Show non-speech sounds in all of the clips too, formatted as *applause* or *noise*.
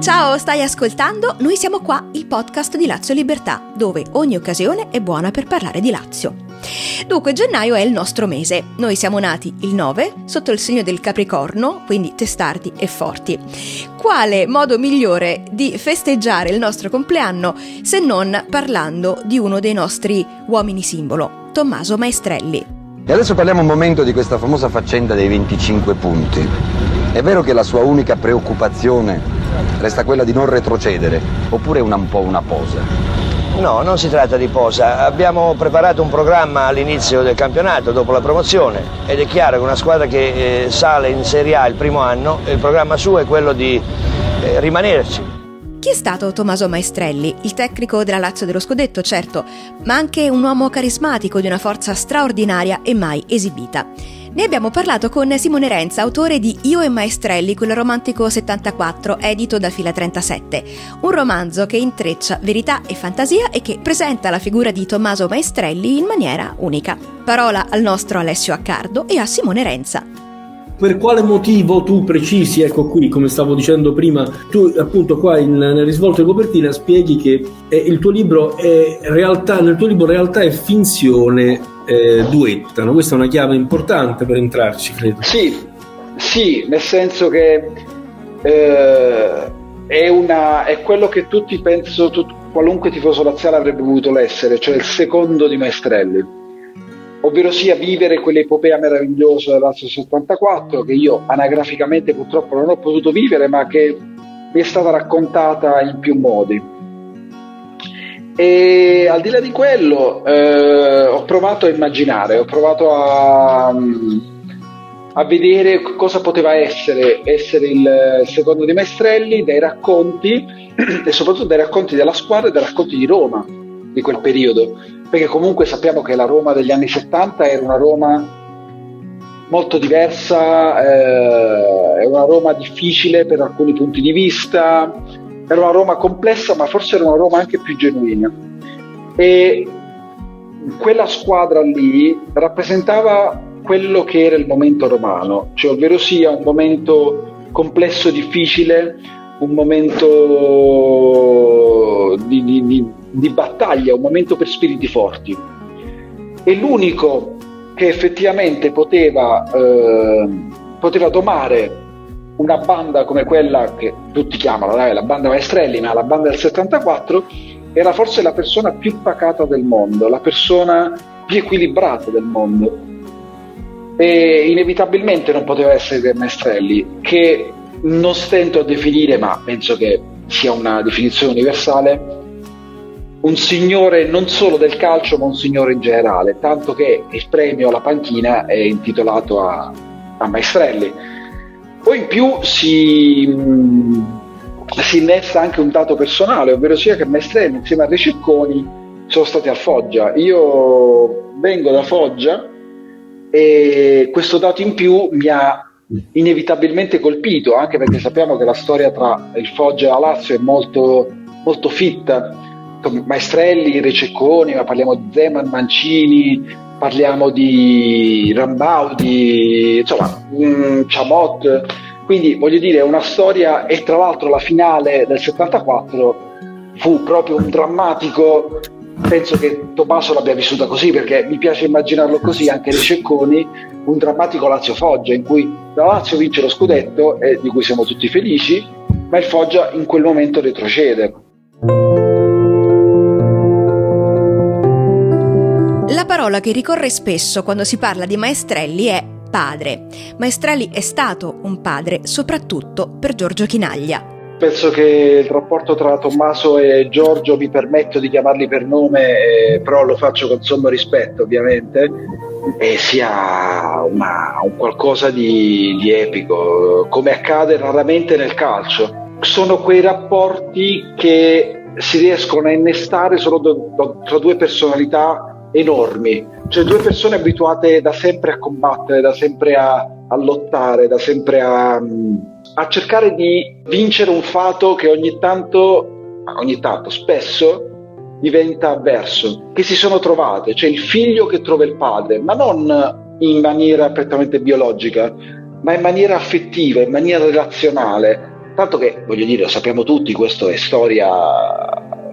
Ciao, stai ascoltando? Noi siamo qua, il podcast di Lazio Libertà, dove ogni occasione è buona per parlare di Lazio. Dunque, gennaio è il nostro mese. Noi siamo nati il 9 sotto il segno del Capricorno, quindi testardi e forti. Quale modo migliore di festeggiare il nostro compleanno se non parlando di uno dei nostri uomini simbolo, Tommaso Maestrelli? E adesso parliamo un momento di questa famosa faccenda dei 25 punti. È vero che la sua unica preoccupazione resta quella di non retrocedere, oppure è un po' una posa? No, non si tratta di posa. Abbiamo preparato un programma all'inizio del campionato, dopo la promozione, ed è chiaro che una squadra che eh, sale in Serie A il primo anno, il programma suo è quello di eh, rimanerci. Chi è stato Tommaso Maestrelli? Il tecnico della Lazio dello Scudetto, certo, ma anche un uomo carismatico di una forza straordinaria e mai esibita. Ne abbiamo parlato con Simone Renza, autore di Io e Maestrelli, quel romantico 74, edito da Fila 37. Un romanzo che intreccia verità e fantasia e che presenta la figura di Tommaso Maestrelli in maniera unica. Parola al nostro Alessio Accardo e a Simone Renza per quale motivo tu precisi, ecco qui, come stavo dicendo prima, tu appunto qua in, nel risvolto di copertina spieghi che eh, il tuo libro è realtà, nel tuo libro realtà e finzione eh, duettano. Questa è una chiave importante per entrarci, credo. Sì, sì, nel senso che eh, è, una, è, quello che tutti penso, tut, qualunque tifoso laziale avrebbe voluto l'essere, cioè il secondo di Maestrelli ovvero sia vivere quell'epopea meravigliosa dell'Azio 74 che io anagraficamente purtroppo non ho potuto vivere ma che mi è stata raccontata in più modi. E al di là di quello eh, ho provato a immaginare, ho provato a, a, vedere cosa poteva essere essere il secondo di Maestrelli dai racconti *clears throat* e soprattutto dai racconti della squadra e dai racconti di Roma di quel periodo perché comunque sappiamo che la Roma degli anni 70 era una Roma molto diversa, eh, è una Roma difficile per alcuni punti di vista, era una Roma complessa, ma forse era una Roma anche più genuina. E quella squadra lì rappresentava quello che era il momento romano, cioè ovvero sia un momento complesso, difficile, un momento di, di, di di battaglia, un momento per spiriti forti. E l'unico che effettivamente poteva, eh, poteva domare una banda come quella che tutti chiamano dai, la banda Maestrelli, ma la banda del 74, era forse la persona più pacata del mondo, la persona più equilibrata del mondo. E inevitabilmente non poteva essere Maestrelli, che non stento a definire, ma penso che sia una definizione universale, un signore non solo del calcio ma un signore in generale, tanto che il premio alla panchina è intitolato a, a Maestrelli. Poi in più si, mh, si innesta anche un dato personale, ovvero sia che Maestrelli insieme a Rececconi sono stati a Foggia. Io vengo da Foggia e questo dato in più mi ha inevitabilmente colpito, anche perché sappiamo che la storia tra il Foggia e la Lazio è molto, molto fitta Maestrelli, Rececconi, ma parliamo di Zeman, Mancini, parliamo di Rambaudi, insomma, mm, Chamot. Quindi voglio dire, è una storia e tra l'altro la finale del 74 fu proprio un drammatico, penso che Tommaso l'abbia vissuta così perché mi piace immaginarlo così, anche Rececconi, un drammatico Lazio Foggia in cui la Lazio vince lo scudetto e di cui siamo tutti felici, ma il Foggia in quel momento retrocede. Parola che ricorre spesso quando si parla di Maestrelli è padre. Maestrelli è stato un padre soprattutto per Giorgio Chinaglia. Penso che il rapporto tra Tommaso e Giorgio mi permetto di chiamarli per nome, eh, però lo faccio con sommo rispetto ovviamente, e sia una, un qualcosa di, di epico, come accade raramente nel calcio. Sono quei rapporti che si riescono a innestare solo do, do, tra due personalità enormi, cioè due persone abituate da sempre a combattere, da sempre a, a lottare, da sempre a, a, cercare di vincere un fato che ogni tanto, ogni tanto, spesso diventa avverso, che si sono trovate, cioè il figlio che trova il padre, ma non in maniera prettamente biologica, ma in maniera affettiva, in maniera relazionale. Tanto che, voglio dire, lo sappiamo tutti, questo è storia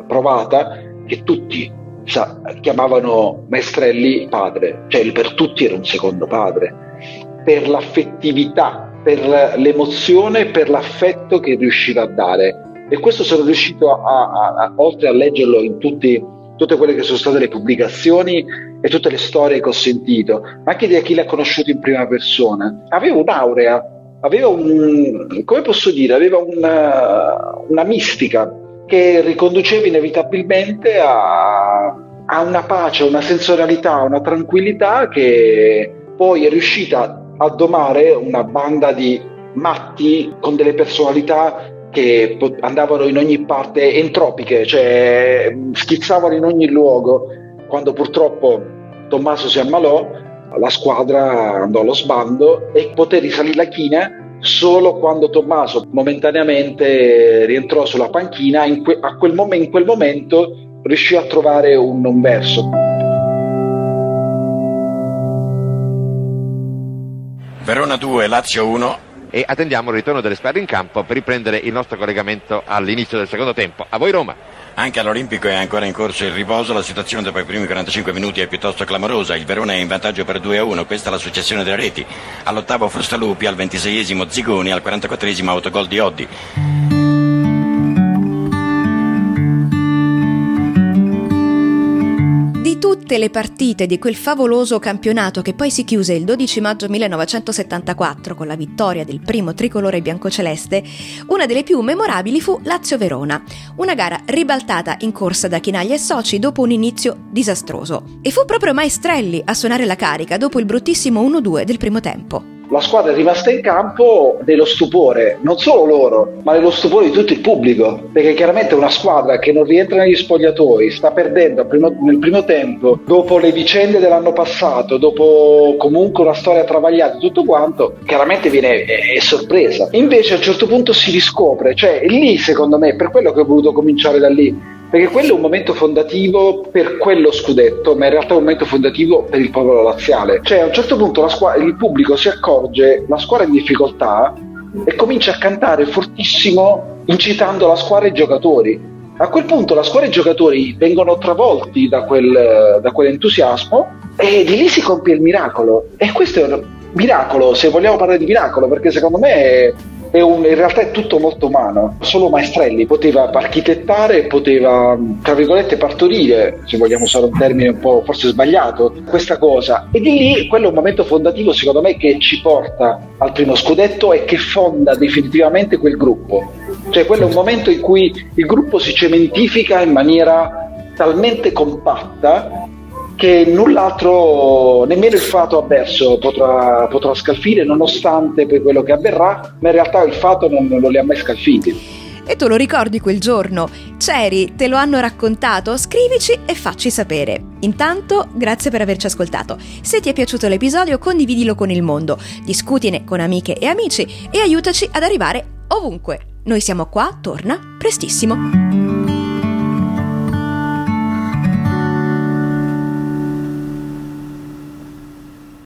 provata, che tutti sa, chiamavano Maestrelli padre, cioè per tutti era un secondo padre, per l'affettività, per l'emozione, per l'affetto che riusciva a dare. E questo sono riuscito, a, a, a, oltre a leggerlo in tutti, tutte quelle che sono state le pubblicazioni e tutte le storie che ho sentito, ma anche di chi l'ha conosciuto in prima persona, aveva un'aurea, aveva un, come posso dire, aveva una, una mistica che riconduceva inevitabilmente a, a una pace, una sensorialità, una tranquillità che poi è riuscita a domare una banda di matti con delle personalità che andavano in ogni parte entropiche, cioè schizzavano in ogni luogo. Quando purtroppo Tommaso si ammalò, la squadra andò allo sbando e poté risalire la china solo quando Tommaso momentaneamente rientrò sulla panchina, in, que- quel mom- in quel momento riuscì a trovare un, un verso. Verona 2, Lazio 1. E attendiamo il ritorno delle squadre in campo per riprendere il nostro collegamento all'inizio del secondo tempo. A voi Roma. Anche all'Olimpico è ancora in corso il riposo, la situazione dopo i primi 45 minuti è piuttosto clamorosa, il Verona è in vantaggio per 2 a 1, questa è la successione delle reti. All'ottavo Frustalupi, al ventiseiesimo Zigoni, al 44esimo autogol di Oddi. Tutte le partite di quel favoloso campionato che poi si chiuse il 12 maggio 1974 con la vittoria del primo tricolore biancoceleste, una delle più memorabili fu Lazio-Verona, una gara ribaltata in corsa da Chinaglia e soci dopo un inizio disastroso. E fu proprio Maestrelli a suonare la carica dopo il bruttissimo 1-2 del primo tempo la squadra è rimasta in campo nello stupore, non solo loro, ma nello stupore di tutto il pubblico, perché chiaramente una squadra che non rientra negli spogliatoi, sta perdendo primo, nel primo tempo, dopo le vicende dell'anno passato, dopo comunque una storia travagliata e tutto quanto, chiaramente viene è, è sorpresa. Invece a un certo punto si riscopre, cioè lì secondo me, per quello che ho voluto cominciare da lì, perché quello è un momento fondativo per quello scudetto, ma in realtà è un momento fondativo per il popolo laziale. Cioè a un certo punto squadra, il pubblico si accorge, la squadra è in difficoltà e comincia a cantare fortissimo incitando la squadra e i giocatori. A quel punto la squadra e i giocatori vengono travolti da, quel, da quell'entusiasmo e di lì si compie il miracolo. E questo è un miracolo, se vogliamo parlare di miracolo, perché secondo me un, in realtà è tutto molto umano. Solo Maestrelli poteva architettare, poteva, tra virgolette, partorire, se vogliamo usare un termine un po' forse sbagliato, questa cosa. E di lì quello è un momento fondativo, secondo me, che ci porta al primo scudetto e che fonda definitivamente quel gruppo. Cioè quello è un momento in cui il gruppo si cementifica in maniera talmente compatta che null'altro, nemmeno il fato avverso potrà, potrà scalfire, nonostante poi quello che avverrà, ma in realtà il fato non, non li ha mai scalfiti. E tu lo ricordi quel giorno? C'eri, te lo hanno raccontato? Scrivici e facci sapere. Intanto, grazie per averci ascoltato. Se ti è piaciuto l'episodio, condividilo con il mondo, discutine con amiche e amici e aiutaci ad arrivare ovunque. Noi siamo qua, torna prestissimo.